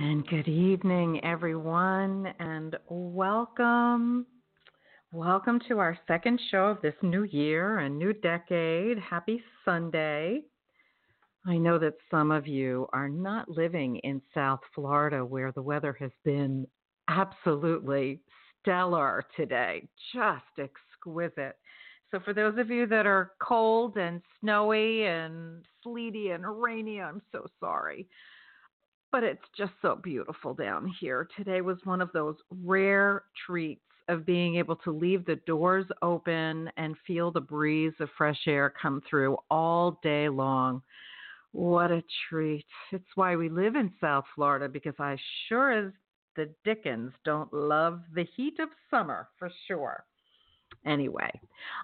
And good evening, everyone, and welcome. Welcome to our second show of this new year and new decade. Happy Sunday. I know that some of you are not living in South Florida where the weather has been absolutely stellar today, just exquisite. So, for those of you that are cold and snowy and sleety and rainy, I'm so sorry but it's just so beautiful down here. Today was one of those rare treats of being able to leave the doors open and feel the breeze of fresh air come through all day long. What a treat. It's why we live in South Florida because I sure as the Dickens don't love the heat of summer for sure. Anyway,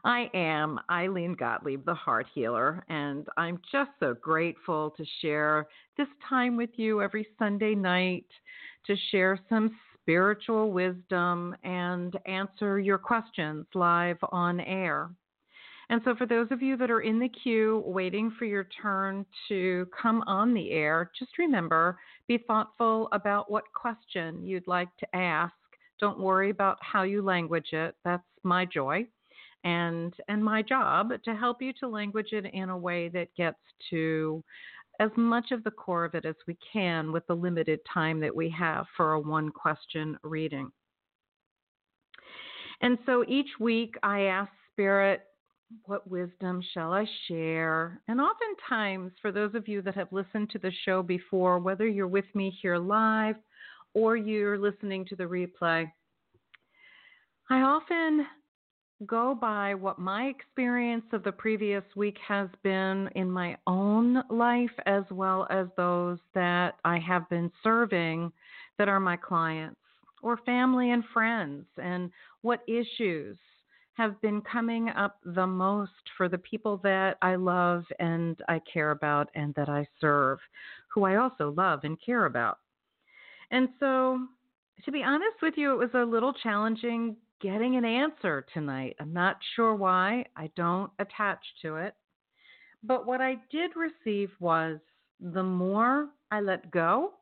I am Ilene Gottlieb, the heart healer, and I'm just so grateful to share this time with you every Sunday night to share some spiritual wisdom and answer your questions live on air. And so, for those of you that are in the queue waiting for your turn to come on the air, just remember be thoughtful about what question you'd like to ask don't worry about how you language it. That's my joy and and my job to help you to language it in a way that gets to as much of the core of it as we can with the limited time that we have for a one question reading. And so each week I ask Spirit, what wisdom shall I share? And oftentimes, for those of you that have listened to the show before, whether you're with me here live or you're listening to the replay, I often go by what my experience of the previous week has been in my own life, as well as those that I have been serving that are my clients or family and friends, and what issues have been coming up the most for the people that I love and I care about and that I serve, who I also love and care about. And so, to be honest with you, it was a little challenging getting an answer tonight. I'm not sure why. I don't attach to it. But what I did receive was the more I let go,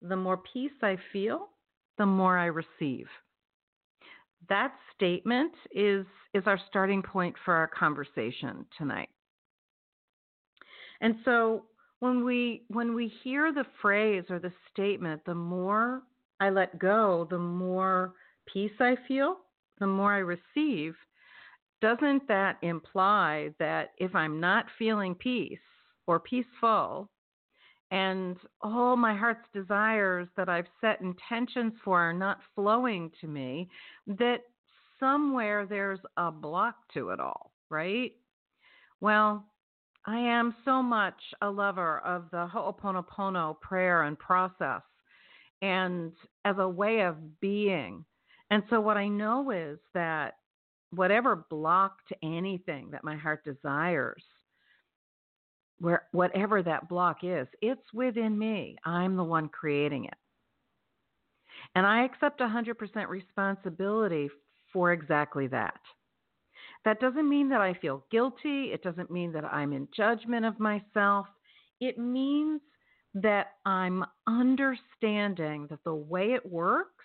the more peace I feel, the more I receive. That statement is, is our starting point for our conversation tonight. And so when we when we hear the phrase or the statement, the more I let go, the more peace I feel, the more I receive, doesn't that imply that if I'm not feeling peace or peaceful, and all my heart's desires that I've set intentions for are not flowing to me, that somewhere there's a block to it all, right? Well, I am so much a lover of the Ho'oponopono prayer and process and as a way of being. And so what I know is that whatever block to anything that my heart desires, where whatever that block is, it's within me. I'm the one creating it. And I accept 100% responsibility for exactly that. That doesn't mean that I feel guilty. It doesn't mean that I'm in judgment of myself. It means that I'm understanding that the way it works,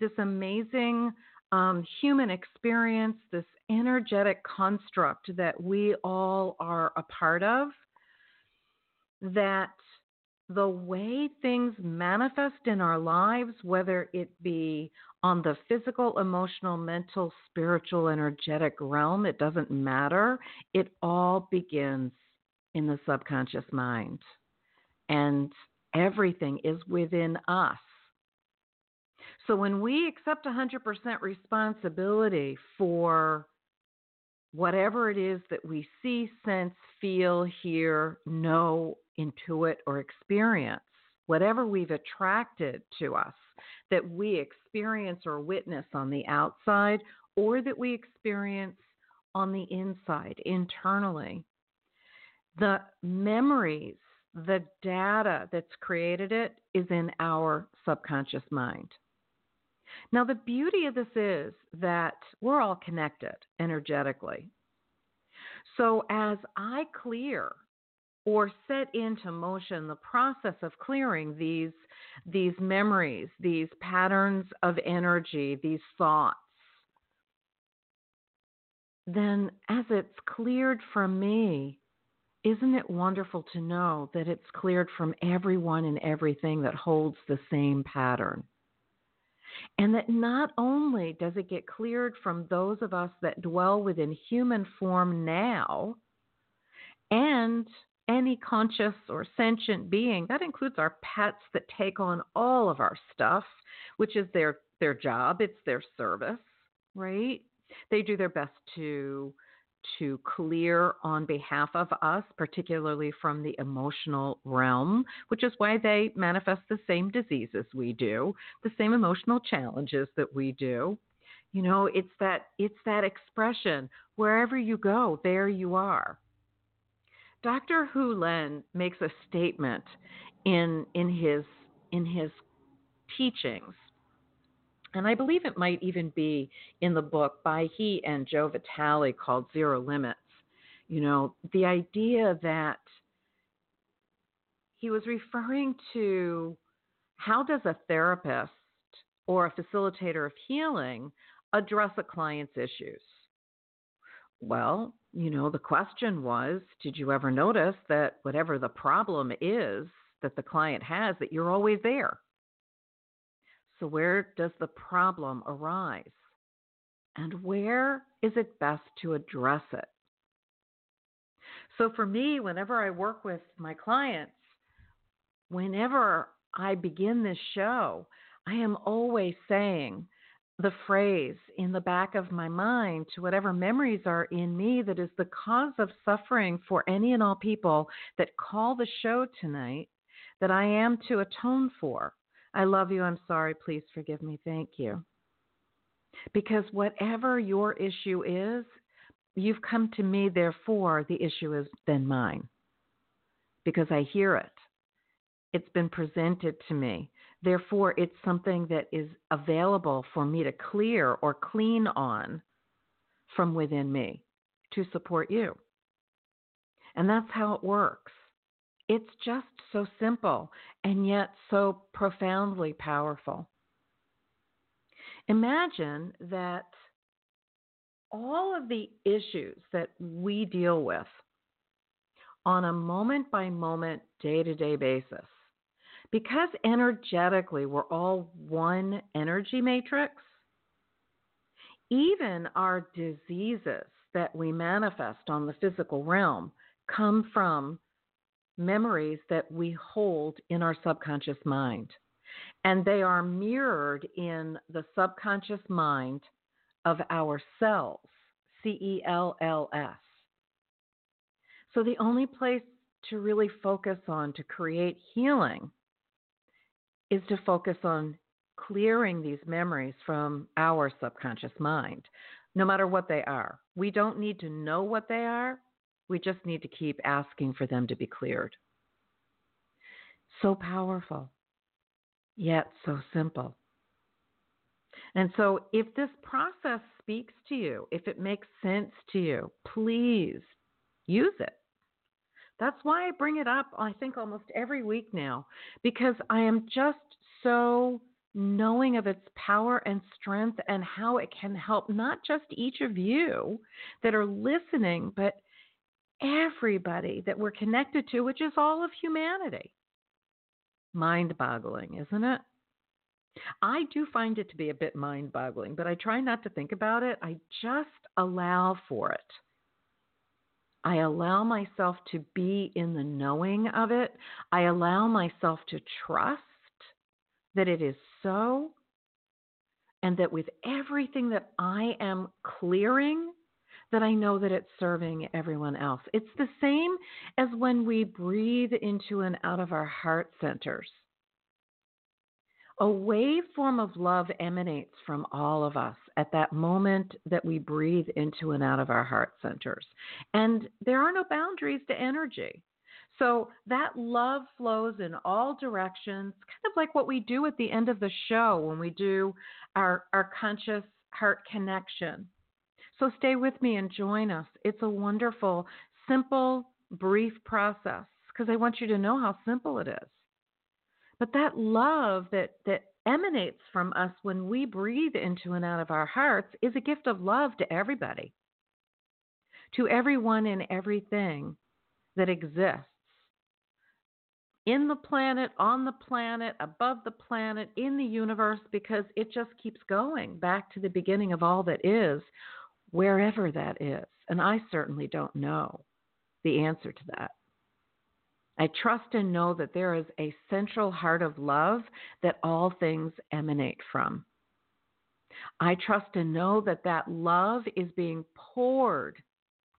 this amazing um, human experience, this energetic construct that we all are a part of, that the way things manifest in our lives, whether it be on the physical, emotional, mental, spiritual, energetic realm, it doesn't matter. It all begins in the subconscious mind. And everything is within us. So when we accept 100% responsibility for whatever it is that we see, sense, feel, hear, know, intuit, or experience, whatever we've attracted to us that we experience or witness on the outside or that we experience on the inside, internally, the memories, the data that's created it is in our subconscious mind. Now, the beauty of this is that we're all connected energetically. So, as I clear or set into motion the process of clearing these these memories, these patterns of energy, these thoughts, then as it's cleared from me, isn't it wonderful to know that it's cleared from everyone and everything that holds the same pattern? And that not only does it get cleared from those of us that dwell within human form now, and any conscious or sentient being, that includes our pets that take on all of our stuff, which is their their job, it's their service, right? They do their best to to clear on behalf of us, particularly from the emotional realm, which is why they manifest the same diseases we do, the same emotional challenges that we do. You know, it's that it's that expression wherever you go, there you are. Dr. Hew Len makes a statement in in his in his teachings, and I believe it might even be in the book by he and Joe Vitale called Zero Limits. You know, the idea that he was referring to how does a therapist or a facilitator of healing address a client's issues? Well, you know, the question was Did you ever notice that whatever the problem is that the client has, that you're always there? So, where does the problem arise? And where is it best to address it? So, for me, whenever I work with my clients, whenever I begin this show, I am always saying, the phrase in the back of my mind to whatever memories are in me that is the cause of suffering for any and all people that call the show tonight that I am to atone for. I love you. I'm sorry. Please forgive me. Thank you. Because whatever your issue is, you've come to me, therefore, the issue is then mine. Because I hear it. It's been presented to me. Therefore, it's something that is available for me to clear or clean on from within me to support you. And that's how it works. It's just so simple and yet so profoundly powerful. Imagine that all of the issues that we deal with on a moment by moment, day to day basis because energetically we're all one energy matrix, even our diseases that we manifest on the physical realm come from memories that we hold in our subconscious mind. And they are mirrored in the subconscious mind of our cells, C E L L S. So the only place to really focus on to create healing is to focus on clearing these memories from our subconscious mind, no matter what they are. We don't need to know what they are, we just need to keep asking for them to be cleared. So powerful, yet so simple. And so, if this process speaks to you, if it makes sense to you, please use it. That's why I bring it up, I think, almost every week now, because I am just so knowing of its power and strength and how it can help not just each of you that are listening, but everybody that we're connected to, which is all of humanity. Mind boggling, isn't it? I do find it to be a bit mind boggling, but I try not to think about it. I just allow for it. I allow myself to be in the knowing of it. I allow myself to trust that it is so, and that with everything that I am clearing, that I know that it's serving everyone else. It's the same as when we breathe into and out of our heart centers. A wave form of love emanates from all of us at that moment that we breathe into and out of our heart centers. And there are no boundaries to energy. So that love flows in all directions, kind of like what we do at the end of the show when we do our, our conscious heart connection. So stay with me and join us. It's a wonderful, simple, brief process because I want you to know how simple it is. But that love that, that emanates from us when we breathe into and out of our hearts is a gift of love to everybody, to everyone and everything that exists in the planet, on the planet, above the planet, in the universe, because it just keeps going back to the beginning of all that is, wherever that is. And I certainly don't know the answer to that. I trust and know that there is a central heart of love that all things emanate from. I trust and know that that love is being poured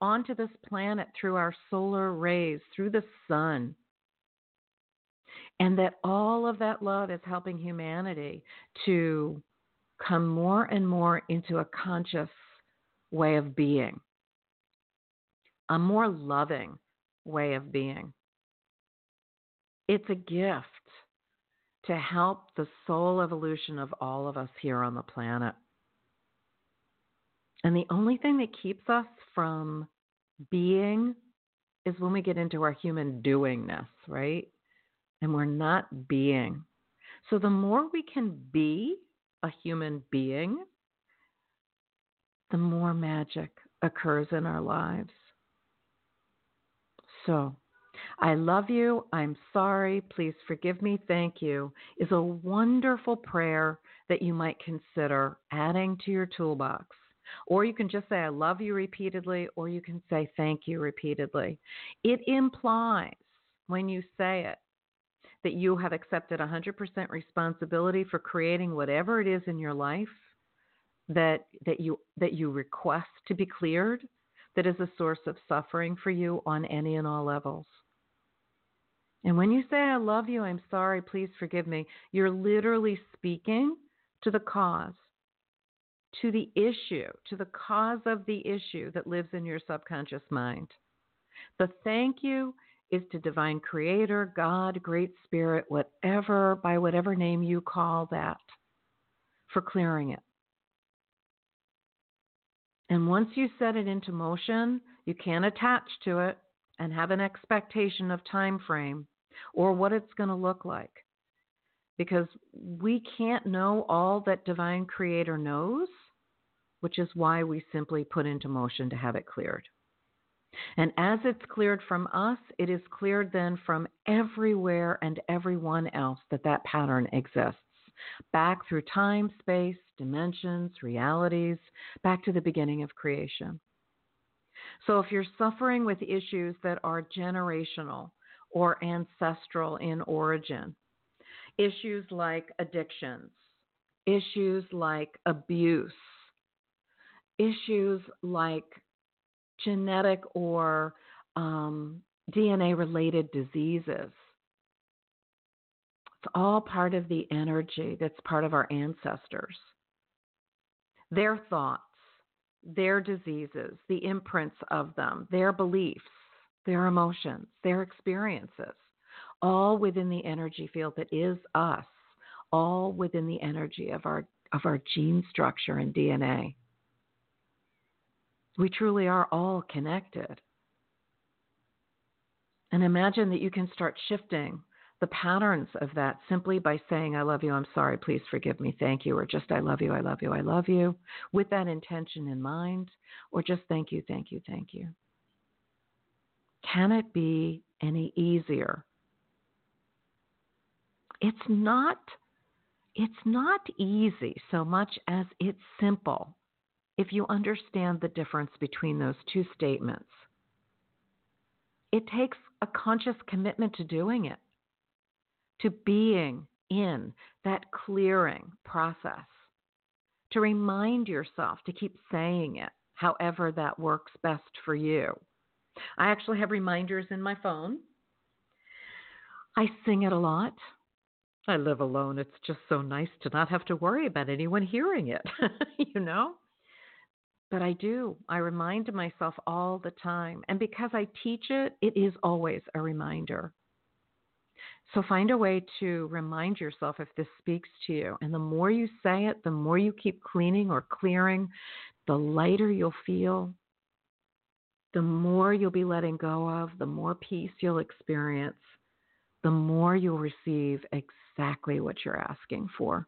onto this planet through our solar rays, through the sun. And that all of that love is helping humanity to come more and more into a conscious way of being, a more loving way of being. It's a gift to help the soul evolution of all of us here on the planet. And the only thing that keeps us from being is when we get into our human doingness, right? And we're not being. So the more we can be a human being, the more magic occurs in our lives. So, I love you. I'm sorry. Please forgive me. Thank you is a wonderful prayer that you might consider adding to your toolbox. Or you can just say, I love you repeatedly, or you can say, thank you repeatedly. It implies, when you say it, that you have accepted 100% responsibility for creating whatever it is in your life that that you that you request to be cleared that is a source of suffering for you on any and all levels. And when you say I love you, I'm sorry, please forgive me, you're literally speaking to the cause, to the issue, to the cause of the issue that lives in your subconscious mind. The thank you is to divine creator, God, great spirit, whatever by whatever name you call that for clearing it. And once you set it into motion, you can attach to it and have an expectation of time frame or what it's going to look like. Because we can't know all that divine creator knows, which is why we simply put into motion to have it cleared. And as it's cleared from us, it is cleared then from everywhere and everyone else that that pattern exists. Back through time, space, dimensions, realities, back to the beginning of creation. So if you're suffering with issues that are generational or ancestral in origin, issues like addictions, issues like abuse, issues like genetic or um, DNA related diseases. It's all part of the energy that's part of our ancestors. Their thoughts, their diseases, the imprints of them, their beliefs, their emotions, their experiences, all within the energy field that is us, all within the energy of our of our gene structure and DNA. We truly are all connected. And imagine that you can start shifting the patterns of that simply by saying, I love you, I'm sorry, please forgive me, thank you, or just I love you, I love you, I love you, with that intention in mind, or just thank you, thank you, thank you. Can it be any easier? It's not it's not easy so much as it's simple if you understand the difference between those two statements. It takes a conscious commitment to doing it, to being in that clearing process, to remind yourself to keep saying it, however that works best for you. I actually have reminders in my phone. I sing it a lot. I live alone. It's just so nice to not have to worry about anyone hearing it, you know? But I do. I remind myself all the time. And because I teach it, it is always a reminder. So find a way to remind yourself if this speaks to you. And the more you say it, the more you keep cleaning or clearing, the lighter you'll feel, the more you'll be letting go of, the more peace you'll experience, the more you'll receive exactly what you're asking for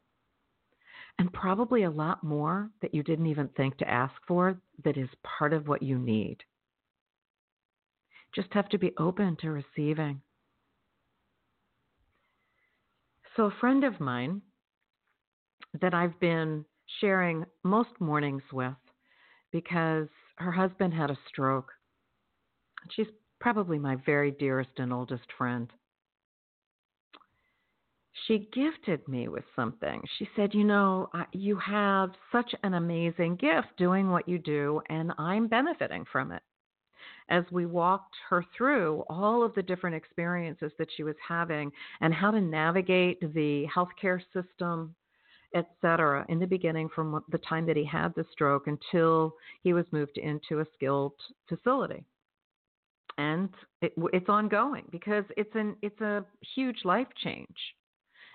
and probably a lot more that you didn't even think to ask for that is part of what you need. Just have to be open to receiving. So, a friend of mine that I've been sharing most mornings with because her husband had a stroke. She's probably my very dearest and oldest friend she gifted me with something. She said, You know, you have such an amazing gift doing what you do, and I'm benefiting from it. As we walked her through all of the different experiences that she was having and how to navigate the healthcare system, et cetera, in the beginning from the time that he had the stroke until he was moved into a skilled facility. And it, it's ongoing because it's an it's a huge life change.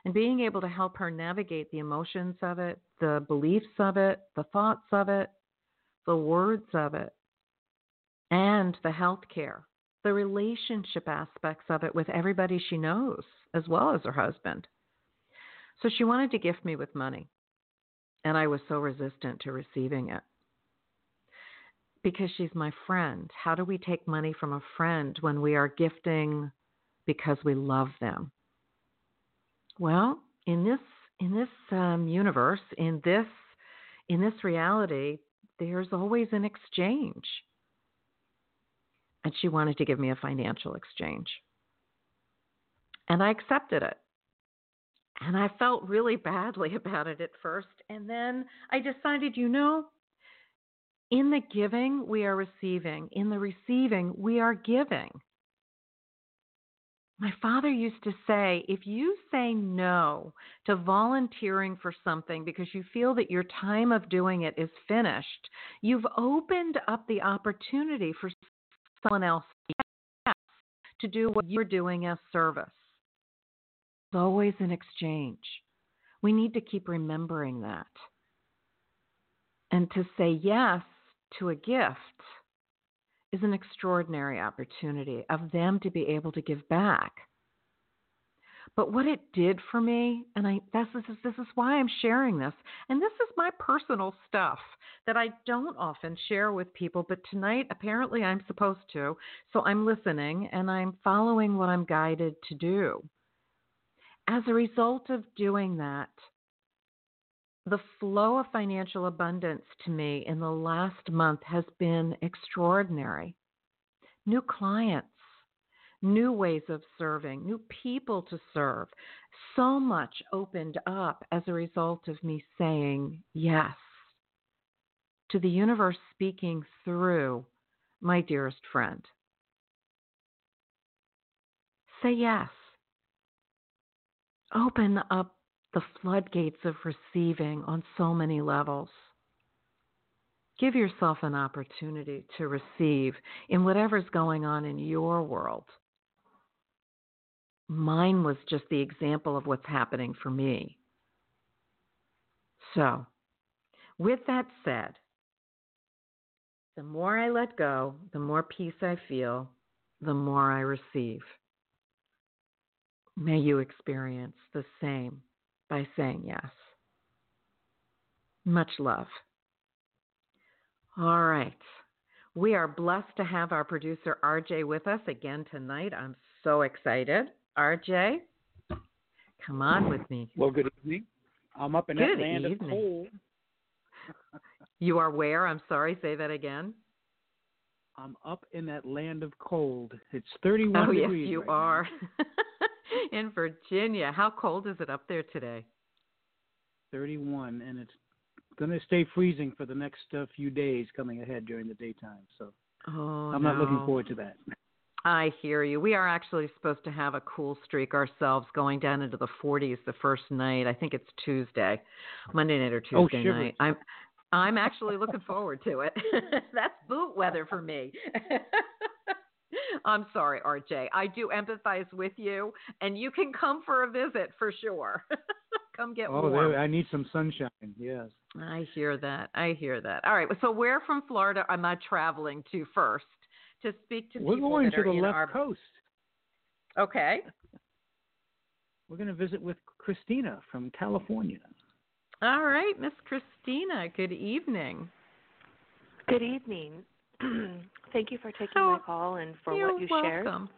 And being able to help her navigate the emotions of it, the beliefs of it, the thoughts of it, the words of it, and the health care, the relationship aspects of it with everybody she knows, as well as her husband. So she wanted to gift me with money, and I was so resistant to receiving it. Because she's my friend. How do we take money from a friend when we are gifting because we love them? Well, in this in this um, universe, in this in this reality, there's always an exchange. And she wanted to give me a financial exchange. And I accepted it. And I felt really badly about it at first. And then I decided, you know, in the giving, we are receiving. In the receiving, we are giving. My father used to say if you say no to volunteering for something because you feel that your time of doing it is finished, you've opened up the opportunity for someone else to do what you're doing as service. It's always an exchange. We need to keep remembering that. And to say yes to a gift is an extraordinary opportunity of them to be able to give back. But what it did for me, and I this is this is why I'm sharing this, and this is my personal stuff that I don't often share with people, but tonight apparently I'm supposed to. So I'm listening and I'm following what I'm guided to do. As a result of doing that, the flow of financial abundance to me in the last month has been extraordinary. New clients, new ways of serving, new people to serve. So much opened up as a result of me saying yes to the universe speaking through my dearest friend. Say yes. Open up the floodgates of receiving on so many levels. Give yourself an opportunity to receive in whatever's going on in your world. Mine was just the example of what's happening for me. So, with that said, the more I let go, the more peace I feel, the more I receive. May you experience the same by saying yes. Much love. All right. We are blessed to have our producer RJ with us again tonight. I'm so excited. RJ, come on with me. Well, good evening. I'm up in good that land evening. of cold. you are where? I'm sorry, say that again. I'm up in that land of cold. It's 31 oh, yes, degrees. you right are. in Virginia. How cold is it up there today? 31, and it's going to stay freezing for the next uh, few days coming ahead during the daytime. So oh, I'm not looking forward to that. I hear you. We are actually supposed to have a cool streak ourselves going down into the 40s the first night. I think it's Tuesday, Monday night or oh, Tuesday Oh, night. I'm I'm actually looking forward to it. That's boot weather for me. I'm sorry, RJ. I do empathize with you, and you can come for a visit for sure. come get oh, warm. there, I need some sunshine. Yes. I hear that. I hear that. All right. So, where from Florida am I traveling to first to speak to We're people going that to are the in left our... coast. Okay. We're going to visit with Christina from California. All right, Miss Christina. Good evening. Good evening. Thank you for taking Oh, my call and for You're what you shared. welcome.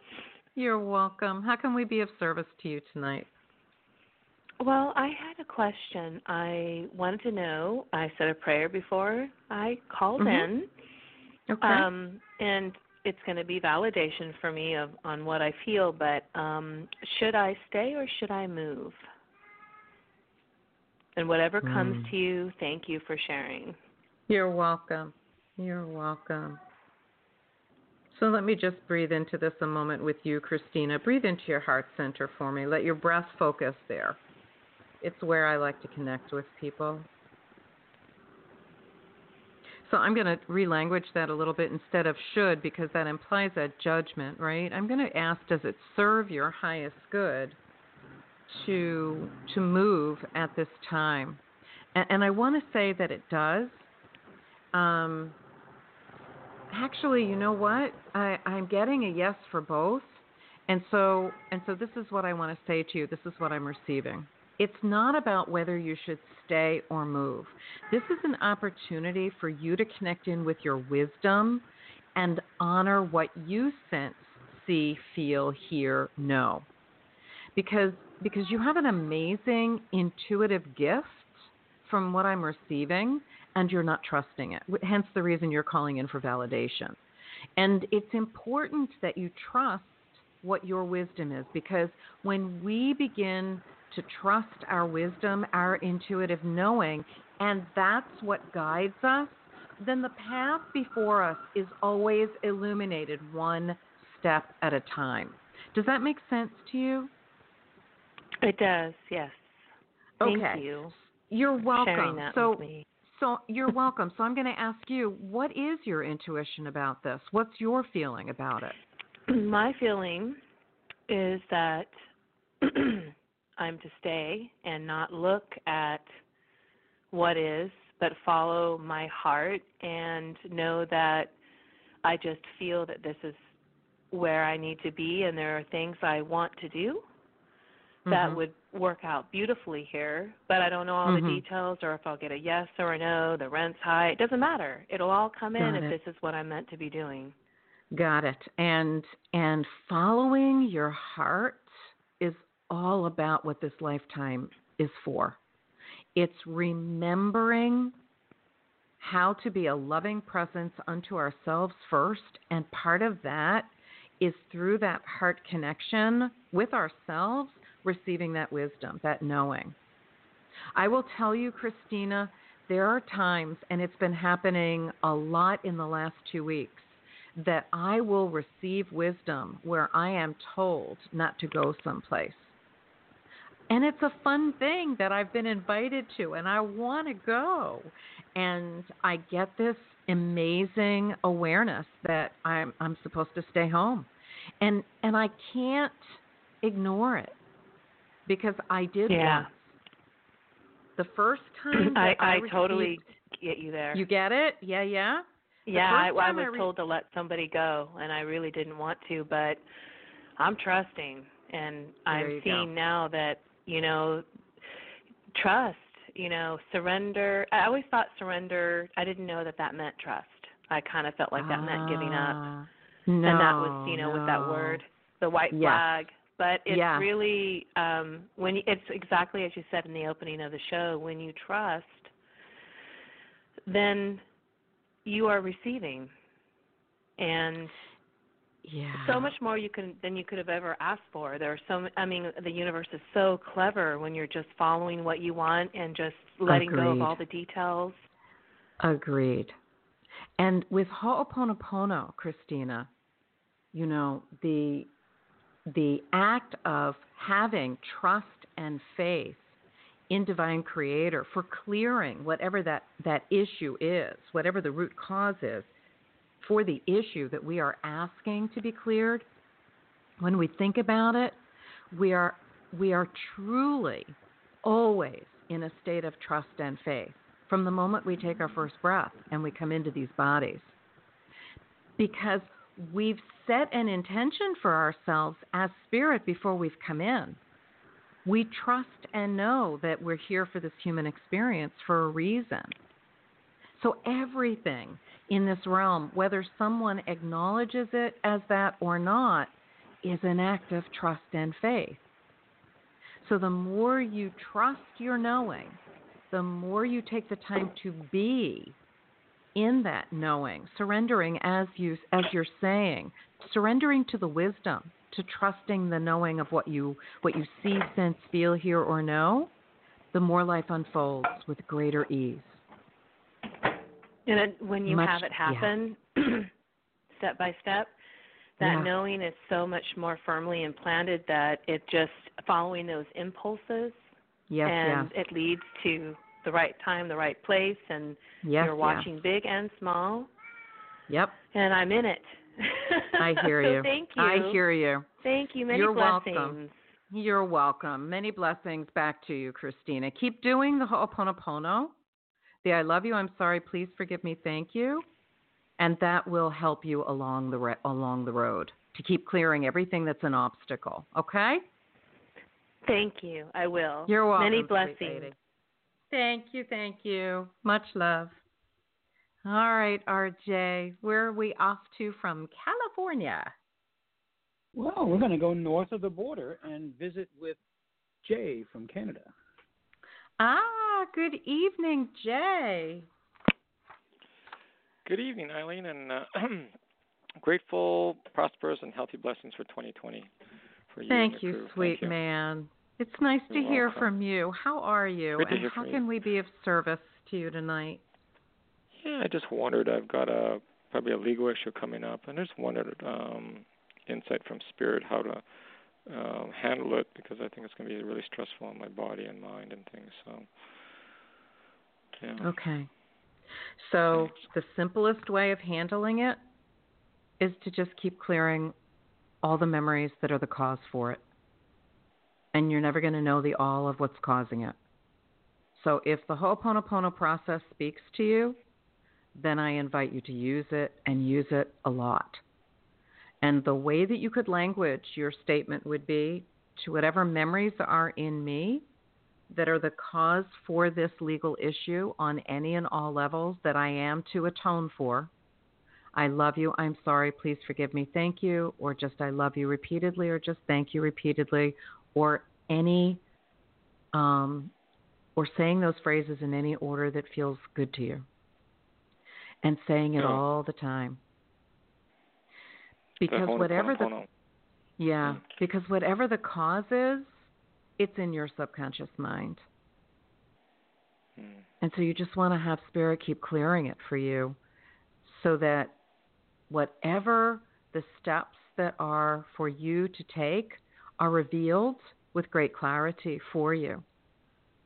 You're welcome. How can we be of service to you tonight? Well, I had a question. I wanted to know. I said a prayer before I called Mhm. in, Okay. um, and it's going to be validation for me of on what I feel. But um, should I stay or should I move? And whatever comes Hmm. to you, thank you for sharing. You're welcome. You're welcome. So let me just breathe into this a moment with you, Christina. Breathe into your heart center for me. Let your breath focus there. It's where I like to connect with people. So I'm going to relanguage that a little bit instead of should because that implies a judgment, right? I'm going to ask does it serve your highest good to to move at this time? And, and I want to say that it does. Um, actually, you know what? I, I'm getting a yes for both. And so and so this is what I want to say to you. This is what I'm receiving. It's not about whether you should stay or move. This is an opportunity for you to connect in with your wisdom and honor what you sense, see, feel, hear, know. Because because you have an amazing intuitive gift from what I'm receiving and you're not trusting it. Hence the reason you're calling in for validation. And it's important that you trust what your wisdom is because when we begin to trust our wisdom, our intuitive knowing, and that's what guides us, then the path before us is always illuminated one step at a time. Does that make sense to you? It does, yes. Thank Okay. you You're welcome. so. So you're welcome. So I'm going to ask you, what is your intuition about this? What's your feeling about it? My feeling is that I'm to stay and not look at what is, but follow my heart and know that I just feel that this is where I need to be and there are things I want to do that Mhm. would work out beautifully here, but I don't know all Mhm. the details or if I'll get a yes or a no, the rent's high. It doesn't matter. It'll all come in Got if this is what I'm meant to be doing. Got it. And and following your heart all about what this lifetime is for. It's remembering how to be a loving presence unto ourselves first. And part of that is through that heart connection with ourselves, receiving that wisdom, that knowing. I will tell you, Christina, there are times, and it's been happening a lot in the last two weeks, that I will receive wisdom where I am told not to go someplace. And it's a fun thing that I've been invited to, and I want to go. And I get this amazing awareness that I'm I'm supposed to stay home, and and I can't ignore it because I did yeah. once. The first time I, I, I received, totally get you there. You get it? Yeah, yeah. The yeah, I, I was re- told to let somebody go, and I really didn't want to, but I'm trusting, and There I'm you go. seeing now that you know, trust. You know, surrender. I always thought surrender. I didn't know that that meant trust. I kind of felt like that meant giving up, Ah, No, and that was you know with that word, the white Yes. flag. But it's Yeah. really um when you, it's exactly as you said in the opening of the show. When you trust, then you are receiving, and Yeah. so much more you can than you could have ever asked for. There are so m- I mean the universe is so clever when you're just following what you want and just letting go of all the details. Agreed. And with Ho'oponopono, Christina, you know, the the act of having trust and faith in divine creator for clearing whatever that, that issue is, whatever the root cause is, for the issue that we are asking to be cleared, when we think about it, we are we are truly always in a state of trust and faith from the moment we take our first breath and we come into these bodies. Because we've set an intention for ourselves as spirit before we've come in. We trust and know that we're here for this human experience for a reason. So everything in this realm, whether someone acknowledges it as that or not, is an act of trust and faith. So the more you trust your knowing, the more you take the time to be in that knowing, surrendering as you as you're saying, surrendering to the wisdom, to trusting the knowing of what you what you see, sense, feel, hear, or know, the more life unfolds with greater ease. And then when you Much- have it yeah. happen step by step, that Yeah. knowing is so much more firmly implanted that it just following those impulses Yes, and yes, it leads to the right time, the right place and yes, you're watching big and small Yep, and I'm in it. I hear so you. Thank you. I hear you. Thank you. Many You're blessings. welcome. You're welcome. Many blessings back to you, Christina. Keep doing the Ho'oponopono. The I love you, I'm sorry, please forgive me, thank you. And that will help you along the re- along the road to keep clearing everything that's an obstacle. Okay? Thank you. I will. You're welcome. Many blessings. Thank you, thank you. Much love. All right, RJ, where are we off to from California? Well, we're going to go north of the border and visit with Jay from Canada. Ah, good evening, Jay. Good evening, Ilene, and uh, grateful, prosperous, and healthy blessings for 2020 for you. Thank you, crew. sweet Thank you. man. It's nice to You're hear welcome. from you. How are you? Good to and how can you. we be of service to you tonight? Yeah, I just wondered. I've got a probably a legal issue coming up, and I just wondered um, insight from Spirit how to um, handle it because I think it's going to be really stressful on my body and mind and things. So, yeah. Okay. So, the simplest way of handling it is to just keep clearing all the memories that are the cause for it. And you're never going to know the all of what's causing it. So, if the Ho'oponopono process speaks to you, then I invite you to use it and use it a lot. And the way that you could language your statement would be to whatever memories are in me that are the cause for this legal issue on any and all levels that I am to atone for. I love you. I'm sorry. Please forgive me. Thank you. Or just I love you repeatedly, or just thank you repeatedly, or any um, or saying those phrases in any order that feels good to you. And saying it all the time. Because whatever the yeah, because whatever the cause is, it's in your subconscious mind. Mm. And so you just want to have spirit keep clearing it for you so that whatever the steps that are for you to take are revealed with great clarity for you.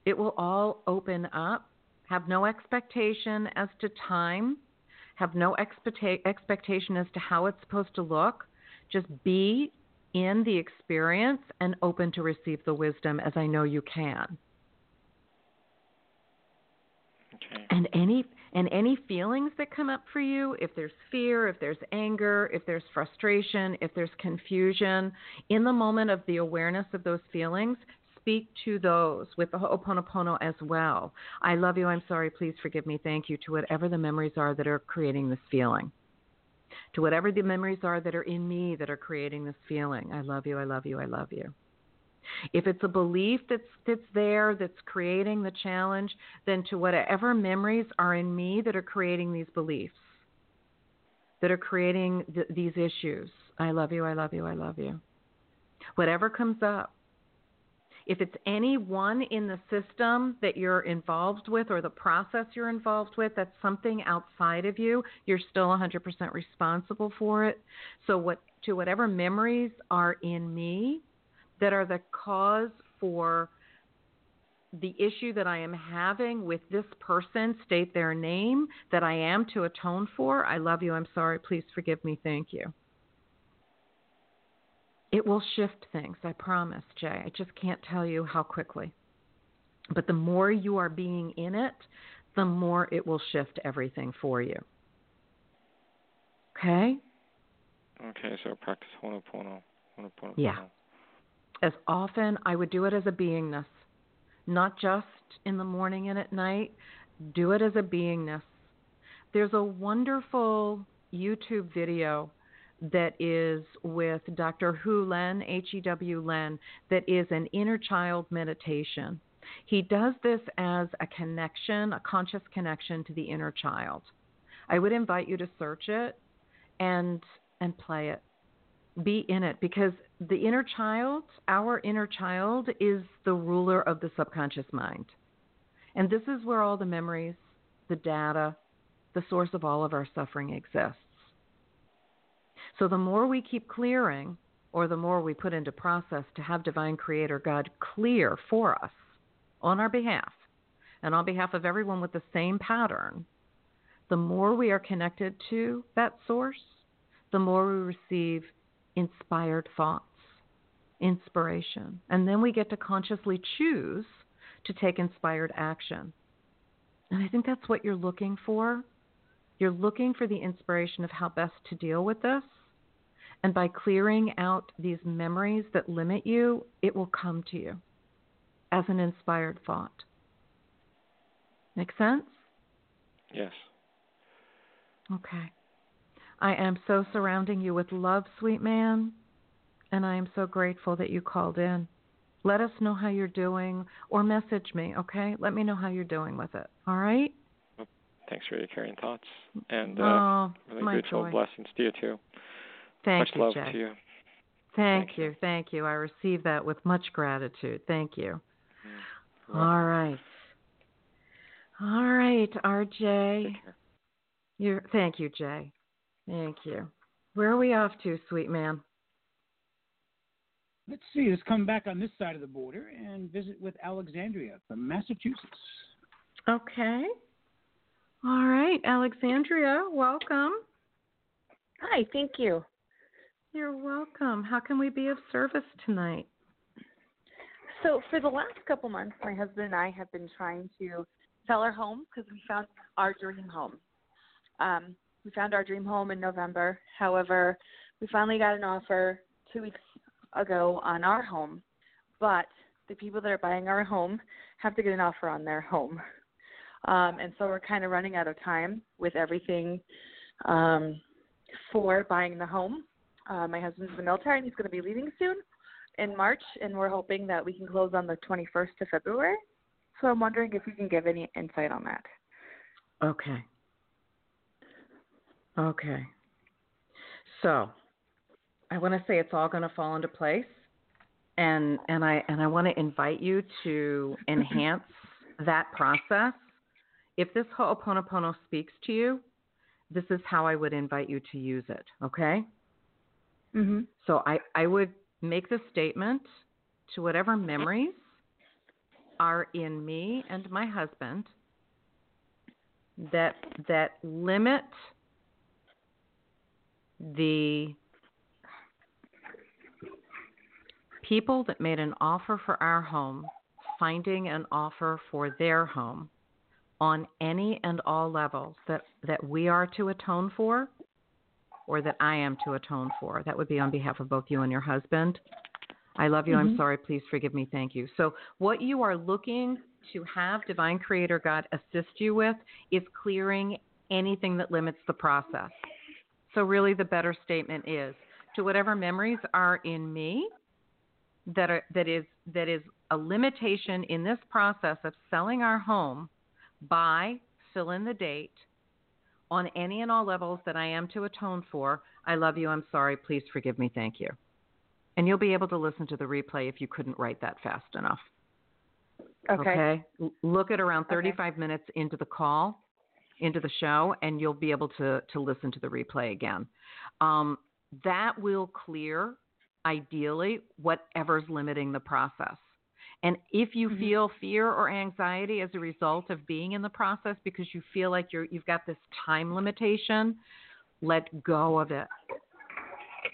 It will all open up. Have no expectation as to time, have no expecta- expectation as to how it's supposed to look. Just be in the experience and open to receive the wisdom as I know you can. Okay. And any and any feelings that come up for you, if there's fear, if there's anger, if there's frustration, if there's confusion, in the moment of the awareness of those feelings, speak to those with the Ho'oponopono as well. I love you, I'm sorry, please forgive me, thank you, to whatever the memories are that are creating this feeling. To whatever the memories are that are in me that are creating this feeling. I love you, I love you, I love you. If it's a belief that's that's there that's creating the challenge, then to whatever memories are in me that are creating these beliefs, that are creating th- these issues. I love you, I love you, I love you. Whatever comes up. If it's any one in the system that you're involved with or the process you're involved with, that's something outside of you, you're still 100% responsible for it. So what to whatever memories are in me that are the cause for the issue that I am having with this person, state their name, that I am to atone for. I love you. I'm sorry. Please forgive me. Thank you. It will shift things, I promise, Jay. I just can't tell you how quickly. But the more you are being in it, the more it will shift everything for you. Okay? Okay, so practice Ho'oponopono. Oh oh. oh Ho'oponopono. Yeah. as often I would do it as a beingness, not just in the morning and at night. Do it as a beingness. There's a wonderful YouTube video that is with Dr. Hew Len, H E W Len, that is an inner child meditation. He does this as a connection, a conscious connection to the inner child. I would invite you to search it and and play it be in it because the inner child, our inner child, is the ruler of the subconscious mind. And this is where all the memories, the data, the source of all of our suffering exists. So the more we keep clearing, or the more we put into process to have Divine Creator God clear for us on our behalf, and on behalf of everyone with the same pattern, the more we are connected to that source, the more we receive inspired thoughts, inspiration. And then we get to consciously choose to take inspired action. And I think that's what you're looking for. You're looking for the inspiration of how best to deal with this. And by clearing out these memories that limit you, it will come to you as an inspired thought. Make sense? Yes. Okay. I am so surrounding you with love, sweet man, and I am so grateful that you called in. Let us know how you're doing or message me, okay? Let me know how you're doing with it. All right? Thanks for your caring thoughts. And uh, oh, really my grateful. joy. Blessings to you, too. Thank Much you, love Jay. to you. Thank, Thank you. Thank you. I receive that with much gratitude. Thank you. Mm. All right. All right, RJ. You're, thank you, Jay. Thank you. Where are we off to, sweet man? Let's see. Let's come back on this side of the border and visit with Alexandria from Massachusetts. Okay. All right, Alexandria, welcome. Hi, thank you. You're welcome. How can we be of service tonight? So, for the last couple months, my husband and I have been trying to sell our home because we found our dream home. Um, we found our dream home in November. However, we finally got an offer two weeks ago on our home, but the people that are buying our home have to get an offer on their home. Um, and so we're kind of running out of time with everything um, for buying the home. Uh, my husband's in the military and he's going to be leaving soon in March, and we're hoping that we can close on the 21st of February. So I'm wondering if you can give any insight on that. Okay. Okay. So, I want to say it's all going to fall into place, and and I and I want to invite you to enhance that process. If this Ho'oponopono speaks to you, this is how I would invite you to use it. Okay. Mhm. So I I would make the statement to whatever memories are in me and my husband that that limit the people that made an offer for our home finding an offer for their home on any and all levels that, that we are to atone for or that I am to atone for. That would be on behalf of both you and your husband. I love you. I'm Mhm. sorry. Please forgive me. Thank you. So, what you are looking to have Divine Creator God assist you with is clearing anything that limits the process. So, really, the better statement is to whatever memories are in me that are that is that is a limitation in this process of selling our home by fill in the date on any and all levels that I am to atone for. I love you. I'm sorry. Please forgive me. Thank you. And you'll be able to listen to the replay if you couldn't write that fast enough. Okay. L- Look at around 35 minutes into the call, into the show, and you'll be able to, to listen to the replay again. Um, that will clear, ideally, whatever's limiting the process. And if you Mm-hmm. feel fear or anxiety as a result of being in the process because you feel like you're you've got this time limitation, let go of it.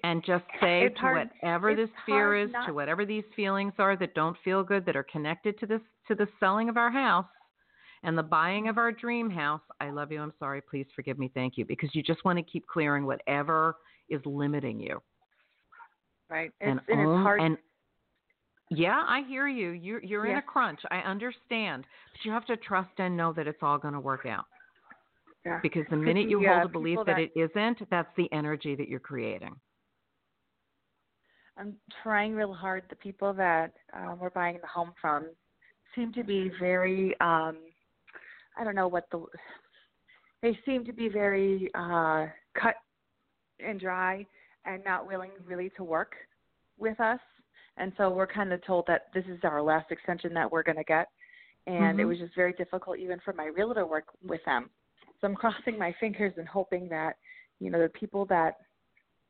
And just say It's to hard- whatever this fear is, not- to whatever these feelings are that don't feel good, that are connected to this to the selling of our house and the buying of our dream house, I love you, I'm sorry, please forgive me, thank you. Because you just want to keep clearing whatever is limiting you. Right. It's, and and own- it's hard. and yeah, I hear you. You're you're in a crunch. I understand, but you have to trust and know that it's all going to work out. yeah. Because the minute you yeah, hold a belief people that it isn't, that's the energy that you're creating. I'm trying real hard. The people that um, we're buying the home from seem to be very. um I don't know what the. They seem to be very uh cut and dry and not willing really to work with us. And so we're kind of told that this is our last extension that we're going to get. And it Mhm. was just very difficult even for my realtor to work with them. So I'm crossing my fingers and hoping that, you know, the people that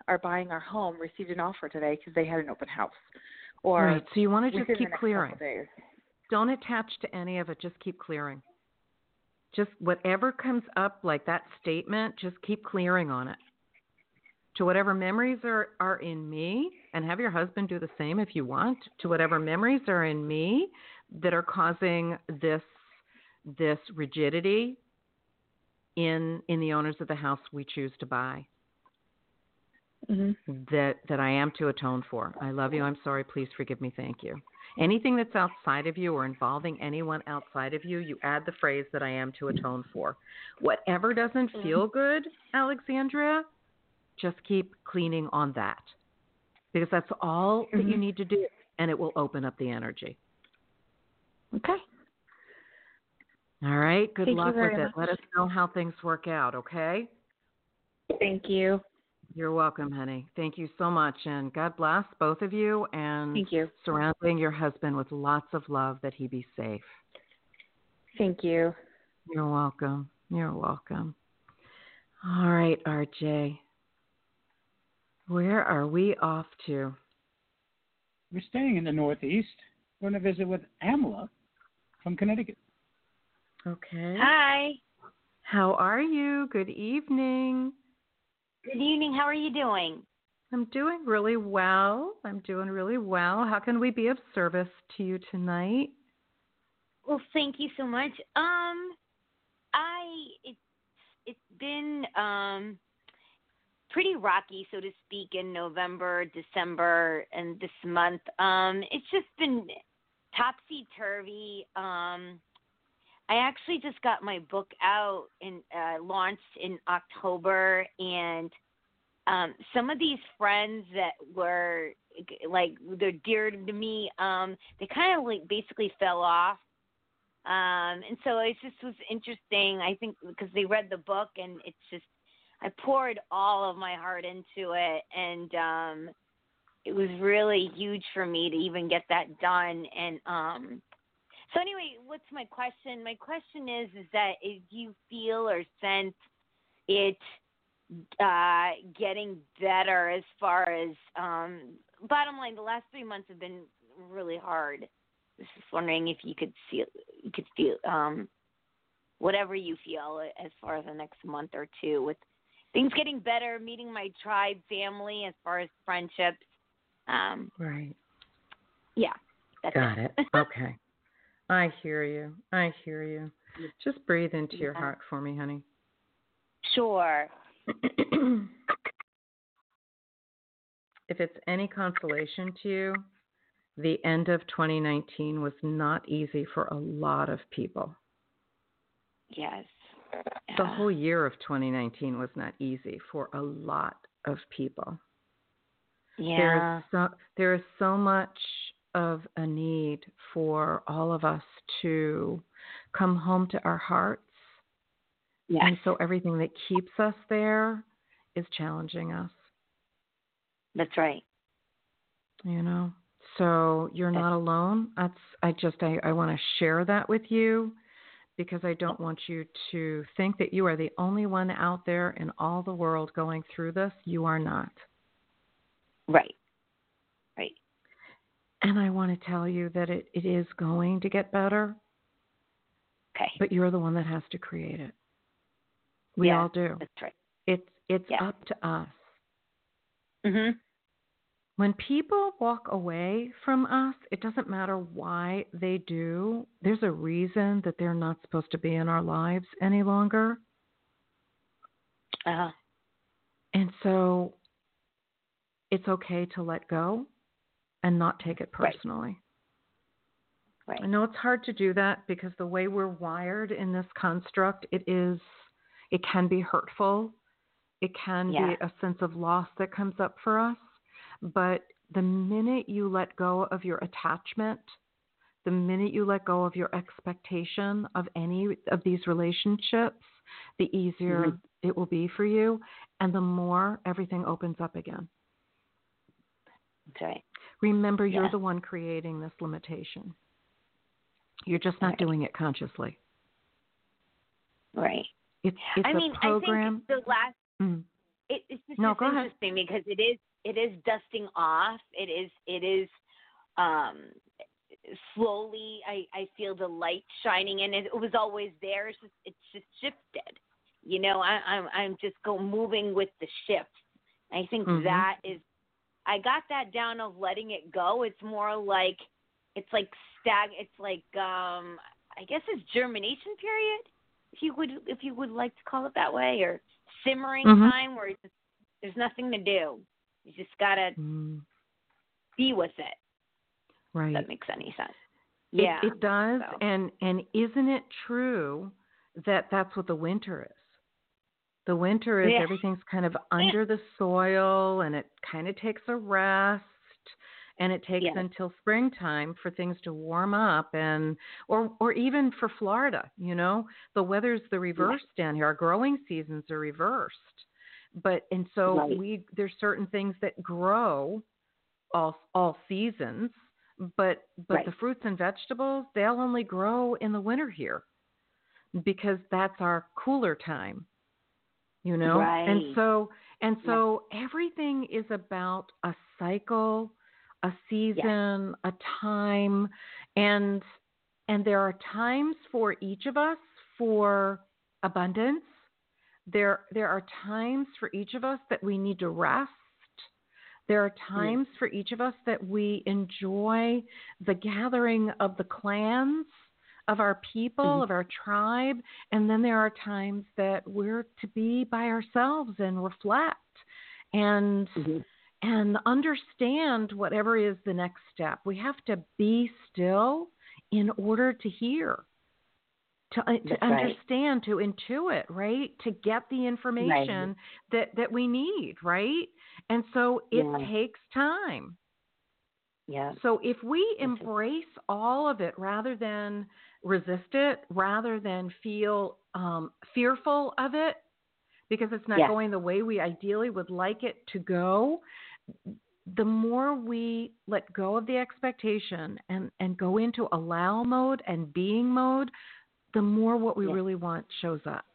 are buying our home received an offer today because they had an open house. Or right. So you want to just keep clearing. Don't attach to any of it. Just keep clearing. Just whatever comes up like that statement, just keep clearing on it. To whatever memories are, are in me, and have your husband do the same if you want, to whatever memories are in me that are causing this this rigidity in in the owners of the house we choose to buy Mm-hmm. that that I am to atone for. I love you. I'm sorry. Please forgive me. Thank you. Anything that's outside of you or involving anyone outside of you, you add the phrase that I am to atone for. Whatever doesn't feel good, Alexandria, just keep cleaning on that. Because that's all that you Mhm. need to do and it will open up the energy. Okay. All right. Good Thank luck with it. much. Let us know how things work out, okay? Thank you. You're welcome, honey. Thank you so much. And God bless both of you and Thank you. surrounding your husband with lots of love that he be safe. Thank you. You're welcome. You're welcome. All right, RJ. Where are we off to? We're staying in the Northeast. We're going to visit with Amla from Connecticut. Okay. Hi. How are you? Good evening. Good evening. How are you doing? I'm doing really well. I'm doing really well. How can we be of service to you tonight? Well, thank you so much. Um, I it's it's been um pretty rocky, so to speak, in November, December, and this month. Um, it's just been topsy turvy. Um, I actually just got my book out and uh, launched in October, and um, some of these friends that were like they're dear to me, um, they kind of like basically fell off Um, and so it just was interesting. I think because they read the book, and it's just I poured all of my heart into it, and um, it was really huge for me to even get that done. And um, so anyway, what's my question? My question is, is that if you feel or sense it uh, getting better as far as um, bottom line, the last three months have been really hard. I was just wondering if you could feel, you could feel, um, whatever you feel as far as the next month or two with things getting better, meeting my tribe family as far as friendships. Um, right. Yeah. Got it. it. okay. I hear you. I hear you. Just breathe into your Yeah. heart for me, honey. Sure. if it's any consolation to you, the end of 2019 was not easy for a lot of people. Yes. The whole year of 2019 was not easy for a lot of people. Yeah. There is so, there is so much of a need for all of us to come home to our hearts. Yes. And so everything that keeps us there is challenging us, That's right. you know. So you're not alone. That's I just I, I want to share that with you because I don't want you to think that you are the only one out there in all the world going through this. You are not. Right. Right. And I want to tell you that it, it is going to get better. Okay. But you're the one that has to create it. We Yeah, all do. That's right. It's it's Yeah. up to us. Mhm. When people walk away from us, it doesn't matter why they do. There's a reason that they're not supposed to be in our lives any longer. Uh-huh. And so it's okay to let go and not take it Right. personally. Right. I know it's hard to do that because the way we're wired in this construct, it is it can be hurtful. It can Yeah. be a sense of loss that comes up for us. But the minute you let go of your attachment, the minute you let go of your expectation of any of these relationships, the easier Mhm. it will be for you and the more everything opens up again. Right. Remember, you're the one creating this limitation. You're just not Right. doing it consciously. Right. It's it's I mean, a program. I think the last Mm. it, it's just No, go ahead. interesting because it is it is dusting off. It is it is um slowly I I feel the light shining and it, it was always there. It's just it's just shifted. You know, I I'm I'm just go moving with the shift. I think Mhm. that is I got that down of letting it go. It's more like it's like stag it's like um I guess it's germination period if you would if you would like to call it that way or simmering Mhm. time where it's just, there's nothing to do. You just gotta Mm, be with it. right. If that makes any sense. It- Yeah. It, does. so. And and isn't it true that that's what the winter is? The winter is Yeah. everything's kind of under the soil and it kind of takes a rest and it takes Yes. until springtime for things to warm up and or or even for Florida, you know, the weather's the reverse down here. Our growing seasons are reversed. But and so Right. we there's certain things that grow all all seasons, but but Right. the fruits and vegetables they'll only grow in the winter here because that's our cooler time you know Right. and so and so everything is about a cycle a season a time and and there are times for each of us for abundance there there are times for each of us that we need to rest there are times for each of us that we enjoy the gathering of the clans of our people, Mhm. of our tribe, and then there are times that we're to be by ourselves and reflect and Mhm. and understand whatever is the next step. We have to be still in order to hear. To, to That's right. understand, to intuit, right? To get the information that that we need, right? And so it Yeah. takes time. Yeah. So if we embrace all of it rather than resist it rather than feel um, fearful of it because it's not Yeah. going the way we ideally would like it to go, the more we let go of the expectation and, and go into allow mode and being mode, the more what we Yeah. really want shows up.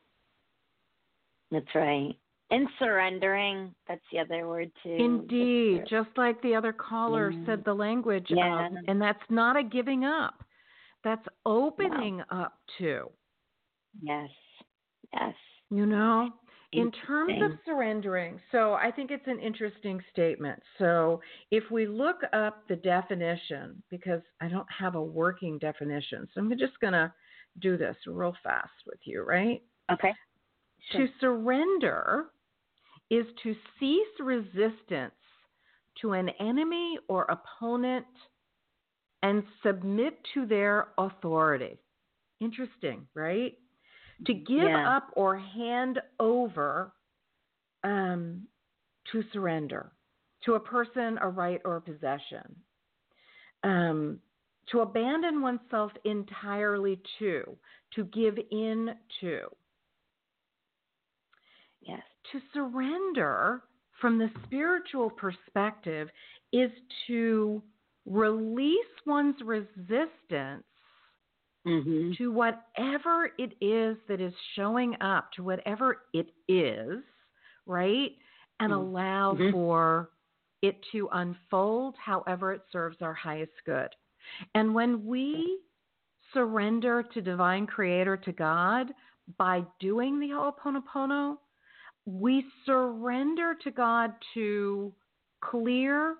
That's right. And surrendering, that's the other word too. Indeed, just like the other caller Yeah. said the language, Yeah. of, and that's not a giving up. That's opening up to, Yes. Yes. you know, in terms of surrendering. So I think it's an interesting statement. So if we look up the definition, because I don't have a working definition, so I'm just going to do this real fast with you, right? Okay. To surrender is to cease resistance to an enemy or opponent and submit to their authority. Interesting, right? To give Yeah. up or hand over um, to surrender to a person, a right, or a possession. Um, to abandon oneself entirely to, to give in to. Yes. To surrender from the spiritual perspective is to release one's resistance Mm-hmm. to whatever it is that is showing up, to whatever it is, right? And Mhm. allow Mhm. for it to unfold however it serves our highest good. And when we surrender to divine creator, to God, by doing the Ho'oponopono, we surrender to God to clear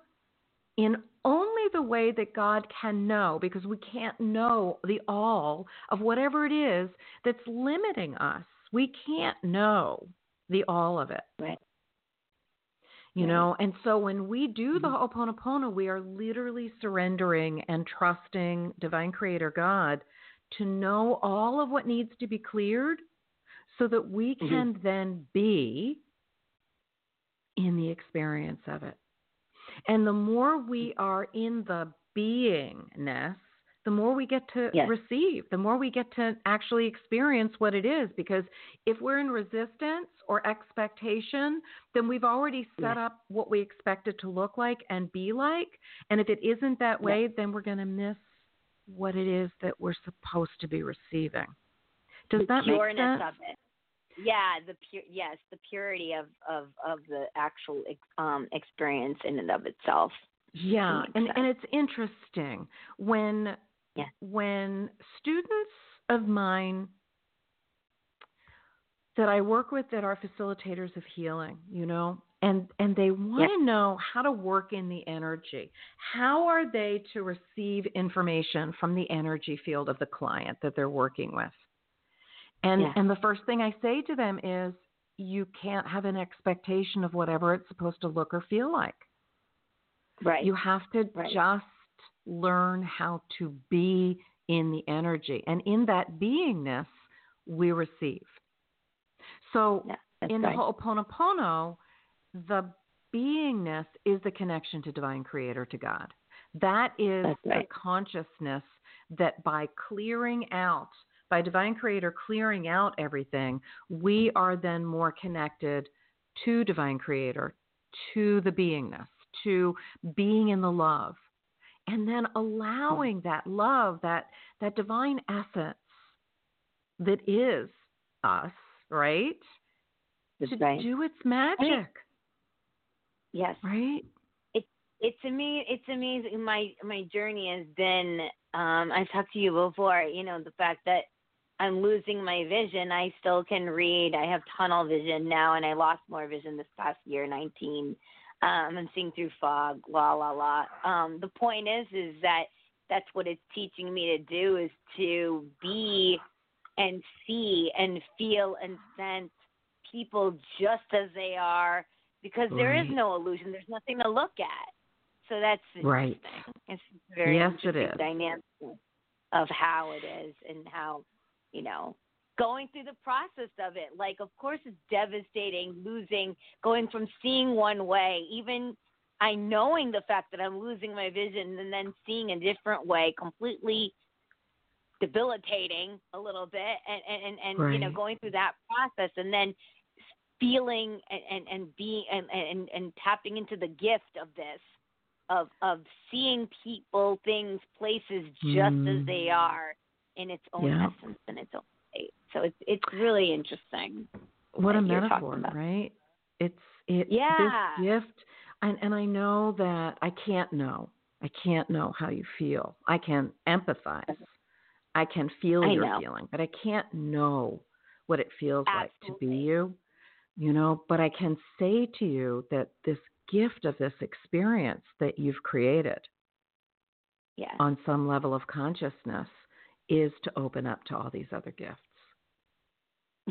in only the way that God can know, because we can't know the all of whatever it is that's limiting us. We can't know the all of it. Right. You mm-hmm. know, and so when we do the mm-hmm. Ho'oponopono, we are literally surrendering and trusting Divine Creator God to know all of what needs to be cleared so that we Mhm. can then be in the experience of it. And the more we mm-hmm. are in the beingness, the more we get to Yes. receive, the more we get to actually experience what it is. Because if we're in resistance or expectation, then we've already set up what we expect it to look like and be like. And if it isn't that way, then we're going to miss what it is that we're supposed to be receiving. Does the that make sense? of it. Yeah, the pure yes, the purity of of of the actual um experience in and of itself. Yeah, and and it's interesting when Yeah. when students of mine that I work with that are facilitators of healing, you know, and and they want to know how to work in the energy. How are they to receive information from the energy field of the client that they're working with? And and the first thing I say to them is you can't have an expectation of whatever it's supposed to look or feel like. Right. You have to Right. just learn how to be in the energy. And in that beingness, we receive. So Yeah, in right. Ho'oponopono, the beingness is the connection to divine creator, to God. That is right. the consciousness that by clearing out, by divine creator clearing out everything, we mm-hmm. are then more connected to divine creator, to the beingness, to being in the love. And then allowing that love, that that divine essence that is us, right? That's to right. do its magic, Yes. right? It it's ama- it's amazing. My my journey has been. Um, I've talked to you before. You know the fact that I'm losing my vision. I still can read. I have tunnel vision now, and I lost more vision this past year, 19. Um, I'm seeing through fog. La la la. Um, the point is, is that that's what it's teaching me to do is to be and see and feel and sense people just as they are because there is no illusion. There's nothing to look at. So that's Right. It's very Yes, it is. dynamic of how it is and how, you know, going through the process of it. Like, of course, it's devastating losing, going from seeing one way, even I knowing the fact that I'm losing my vision and then seeing a different way, completely debilitating a little bit and and and, and you know going through that process and then feeling and and, and being and, and and tapping into the gift of this of of seeing people things places just as they Mm. are in its own Yeah. essence and its own so it's it's really interesting what a metaphor, right? It's it Yeah. this gift and and I know that I can't know. I can't know how you feel. I can empathize. I can feel I your know. feeling, but I can't know what it feels like to be you. You know, but I can say to you that this gift of this experience that you've created yeah on some level of consciousness is to open up to all these other gifts.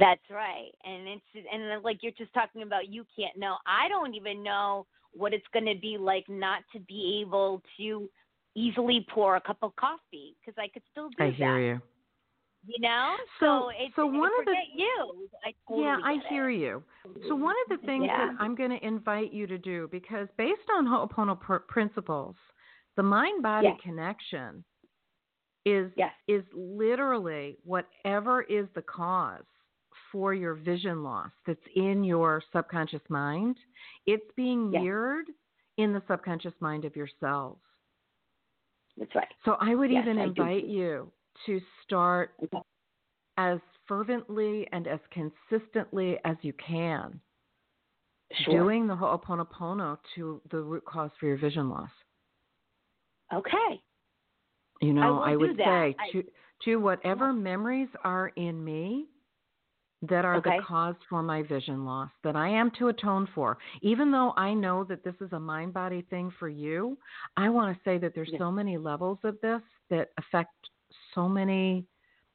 That's right. And it's and like you're just talking about you can't know. I don't even know what it's going to be like not to be able to easily pour a cup of coffee because I could still do I that. hear you. You know? So- it's so one of the- you. I totally yeah, I hear it. you. So one of the mm-hmm. things Yeah. that I'm going to invite you to do, because based on Ho'opono pr- principles, the mind-body Yes. connection is Yes. is literally whatever is the cause for your vision loss that's in your subconscious mind. It's being Yes. mirrored in the subconscious mind of your cells. That's right. So I would Yes, even invite you to start Okay. as fervently and as consistently as you can Sure. doing the Ho'oponopono to the root cause for your vision loss. Okay. You know, will I, would say I- to to whatever memories are in me that are Okay. the cause for my vision loss that I am to atone for. Even though I know that this is a mind body thing for you, I want to say that there's Yeah. so many levels of this that affect so many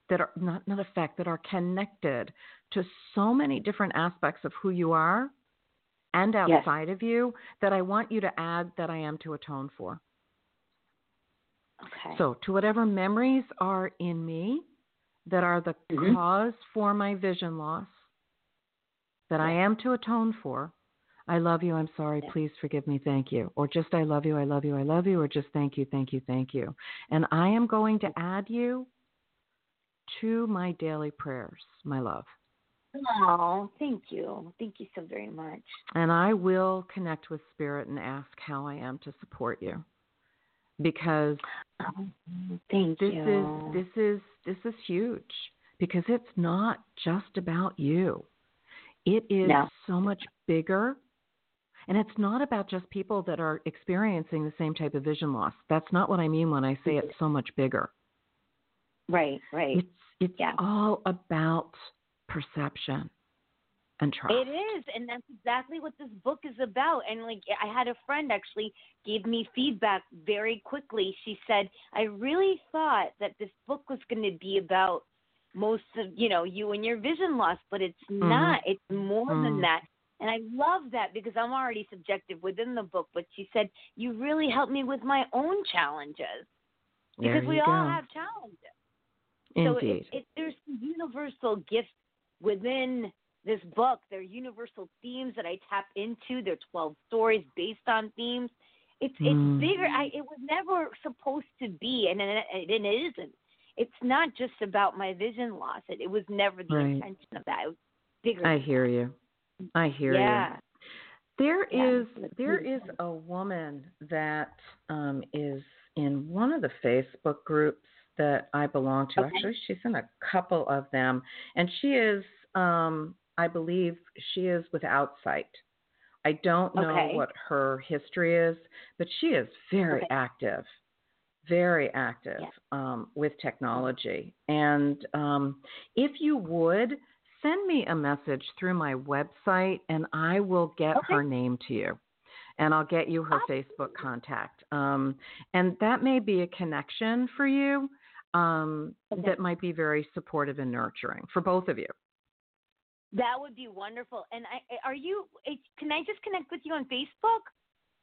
that are not not affect that are connected to so many different aspects of who you are and Yes. outside of you that I want you to add that I am to atone for. Okay. So, to whatever memories are in me that are the Mhm. cause for my vision loss that I am to atone for, I love you, I'm sorry, please forgive me, thank you. Or just I love you, I love you, I love you, or just thank you, thank you, thank you. And I am going to add you to my daily prayers, my love. Oh, thank you. Thank you so very much. And I will connect with Spirit and ask how I am to support you. Because Oh, thank this you. is this is this is huge because it's not just about you. It is No. so much bigger. And it's not about just people that are experiencing the same type of vision loss. That's not what I mean when I say it's so much bigger. right, right. It's it's Yeah. all about perception and. It is, and that's exactly what this book is about. And like, I had a friend actually gave me feedback very quickly. She said, "I really thought that this book was going to be about most of you know you and your vision loss, but it's Mhm. not. It's more than Mm. that." And I love that because I'm already subjective within the book. But she said, "You really helped me with my own challenges because we you all have challenges." Indeed. So it, it, there's universal gifts within this book. There are universal themes that I tap into. There are 12 stories based on themes. It's Mm. it's bigger. I, it was never supposed to be, and it, and it isn't. It's not just about my vision loss. It, it was never the Right. intention of that. It was bigger. I hear you. I hear you. yeah. There yeah. is there is a woman that um, is in one of the Facebook groups that I belong to. Okay. Actually, she's in a couple of them, and she is, um, I believe, she is without sight. I don't know Okay. what her history is, but she is very Okay. active, very active Yeah. um, with technology. And um, if you would send me a message through my website, and I will get Okay. her name to you, and I'll get you her Facebook contact. Um, and that may be a connection for you um, that might be very supportive and nurturing for both of you. That would be wonderful. And I are you? eh, Can I just connect with you on Facebook?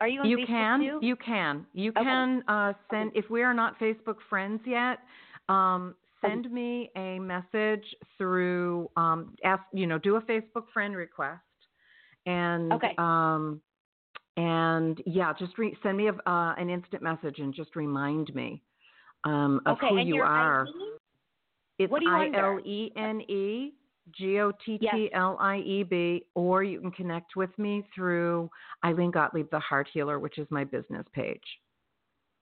Are you on Facebook? you Facebook can too? you can you Okay. can uh, send if we are not facebook friends yet um, send me a message through um, ask you know do a facebook friend request and Okay. um, and yeah just re- send me a, uh, an instant message and just remind me um, of okay, who you are Ilene? It's What do you I? L E N E G O T T L I E B, or you can connect with me through Ilene Gottlieb, the Heart Healer, which is my business page.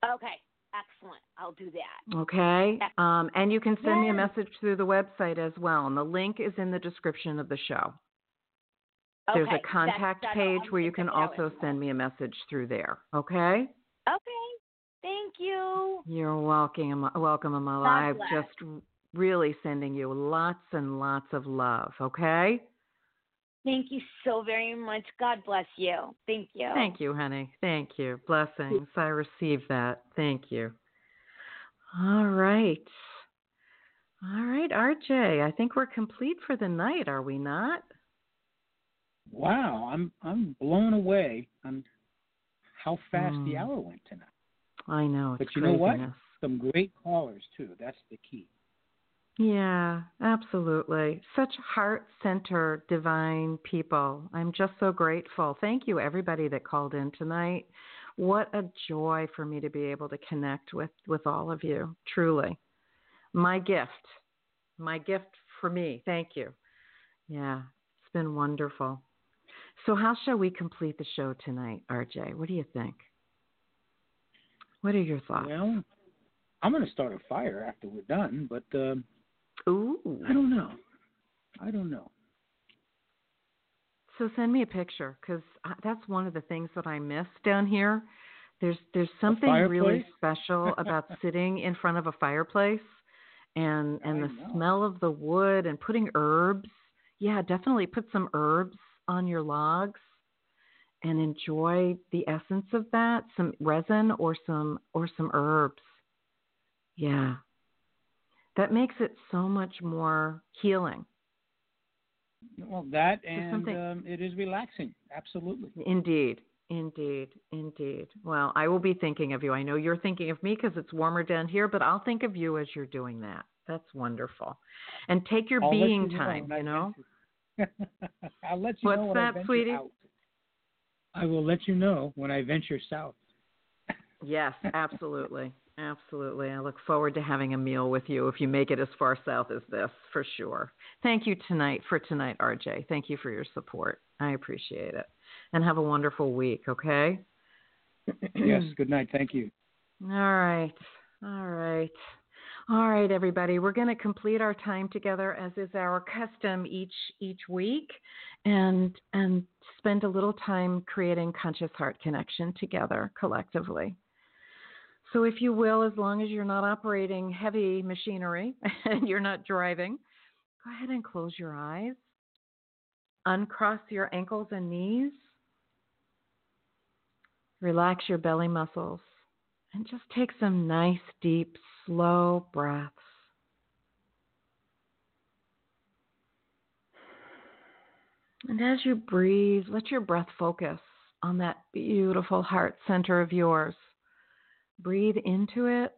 Okay, excellent. I'll do that. Okay. Um, and you can send me a message through the website as well. And the link is in the description of the show. There's a contact that's- page where you can check it out also send me a message through there. Okay. Okay. Thank you. You're welcome, welcome, Amala. Bless. just really sending you lots and lots of love. Okay. Thank you so very much. God bless you. Thank you. Thank you, honey. Thank you. Blessings. I receive that. Thank you. All right. All right, RJ. I think we're complete for the night, are we not? Wow, I'm I'm blown away on how fast the Mm. hour went tonight. I know. It's But you know what? Some great callers too. That's the key. Yeah, absolutely. Such heart centered, divine people. I'm just so grateful. Thank you, everybody that called in tonight. What a joy for me to be able to connect with, with all of you, truly. My gift, my gift for me. Thank you. Yeah, it's been wonderful. So, how shall we complete the show tonight, RJ? What do you think? What are your thoughts? Well, I'm going to start a fire after we're done, but um, Ooh. I don't know. I don't know. So send me a picture because that's one of the things that I miss down here. There's there's something really special about sitting in front of a fireplace and and I the know. smell of the wood and putting herbs. Yeah, definitely put some herbs on your logs and enjoy the essence of that, some resin or some or some herbs. Yeah. That makes it so much more healing. Well, that and um, it is relaxing. Absolutely. Indeed, indeed, indeed. Well, I will be thinking of you. I know you're thinking of me because it's warmer down here, but I'll think of you as you're doing that. That's wonderful. And take your I'll being you time, I you know? I'll let you What's know when I that, venture sweetie? out. I will let you know when I venture south. Yes, absolutely. Absolutely. I look forward to having a meal with you if you make it as far south as this, for sure. Thank you tonight for tonight, RJ. Thank you for your support. I appreciate it. And have a wonderful week, okay? yes. Good night. Thank you. All right. All right. All right, everybody. We're going to complete our time together as is our custom each each week and and spend a little time creating conscious heart connection together collectively. So if you will, as long as you're not operating heavy machinery and you're not driving, go ahead and close your eyes. Uncross your ankles and knees. Relax your belly muscles and just take some nice, deep, slow breaths. And as you breathe, let your breath focus on that beautiful heart center of yours. Breathe into it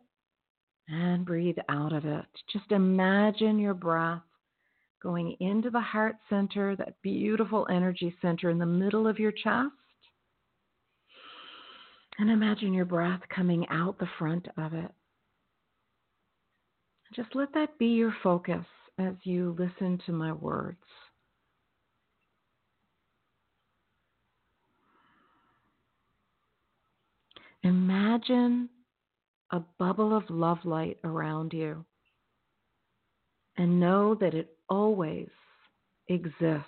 and breathe out of it. Just imagine your breath going into the heart center, that beautiful energy center in the middle of your chest. And imagine your breath coming out the front of it. Just let that be your focus as you listen to my words. Imagine a bubble of love light around you and know that it always exists.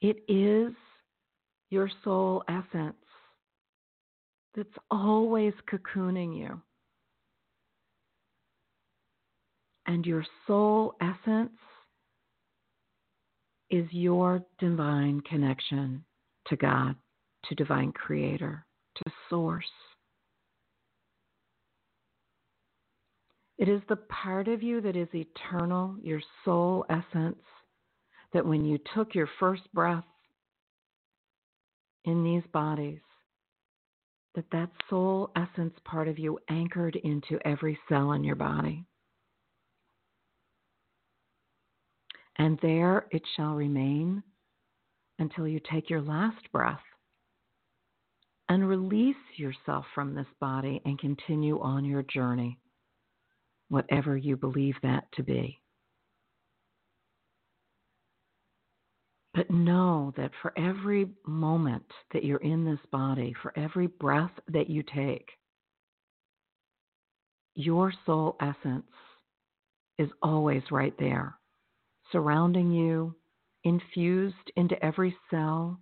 It is your soul essence that's always cocooning you. And your soul essence is your divine connection to God, to divine creator, to source. It is the part of you that is eternal, your soul essence, that when you took your first breath in these bodies, that that soul essence part of you anchored into every cell in your body. And there it shall remain until you take your last breath. and release yourself from this body and continue on your journey, whatever you believe that to be. But know that for every moment that you're in this body, for every breath that you take, your soul essence is always right there, surrounding you, infused into every cell.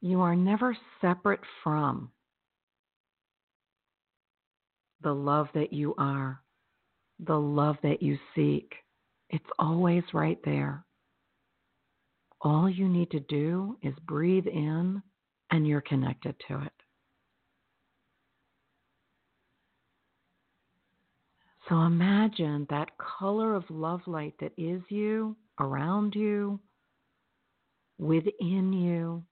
You are never separate from the love that you are, the love that you seek. It's always right there. All you need to do is breathe in and you're connected to it. So imagine that color of love light that is you, around you, within you,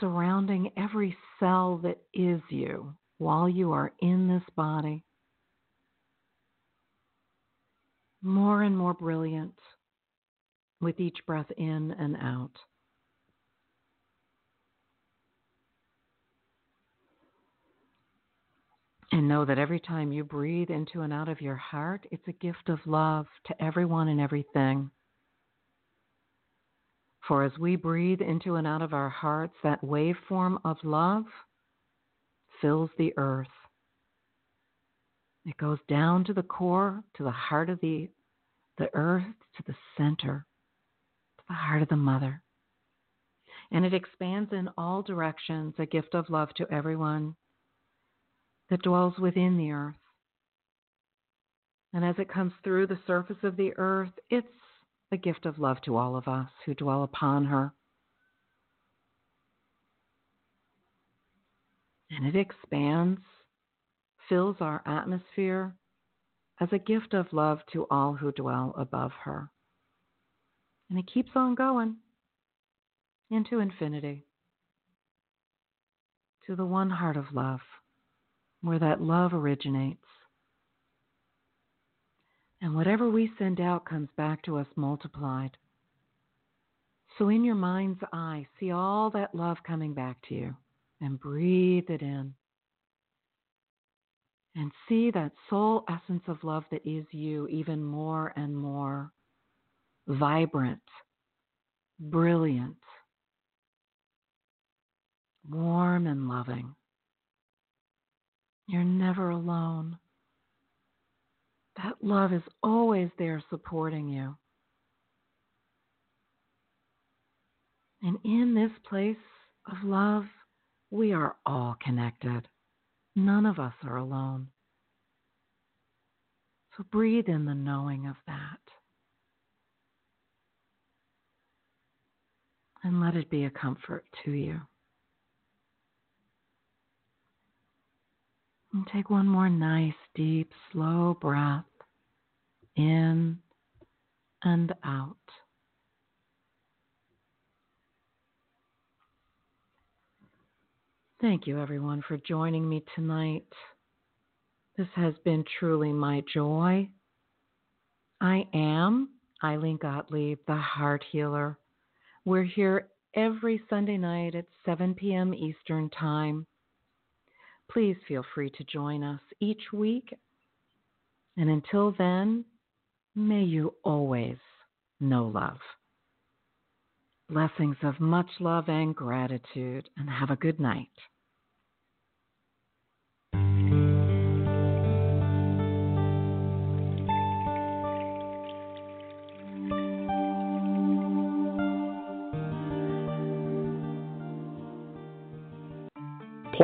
surrounding every cell that is you while you are in this body. More and more brilliant with each breath in and out. And know that every time you breathe into and out of your heart, it's a gift of love to everyone and everything. For as we breathe into and out of our hearts, that waveform of love fills the earth. It goes down to the core, to the heart of the, the earth, to the center to the heart of the mother. And it expands in all directions, a gift of love to everyone that dwells within the earth. And as it comes through the surface of the earth, it's a gift of love to all of us who dwell upon her. And it expands, fills our atmosphere as a gift of love to all who dwell above her. And it keeps on going into infinity to the one heart of love, where that love originates. And whatever we send out comes back to us multiplied. So, in your mind's eye, see all that love coming back to you and breathe it in. And see that soul essence of love that is you even more and more vibrant, brilliant, warm, and loving. You're never alone. That love is always there supporting you. And in this place of love, we are all connected. None of us are alone. So breathe in the knowing of that. and let it be a comfort to you. And take one more nice, deep, slow breath in and out. Thank you, everyone, for joining me tonight. This has been truly my joy. I am Ilene Gottlieb, the heart healer we're here every Sunday night at 7 p.m. Eastern Time. Please feel free to join us each week. And until then, may you always know love. Blessings of much love and gratitude, and have a good night.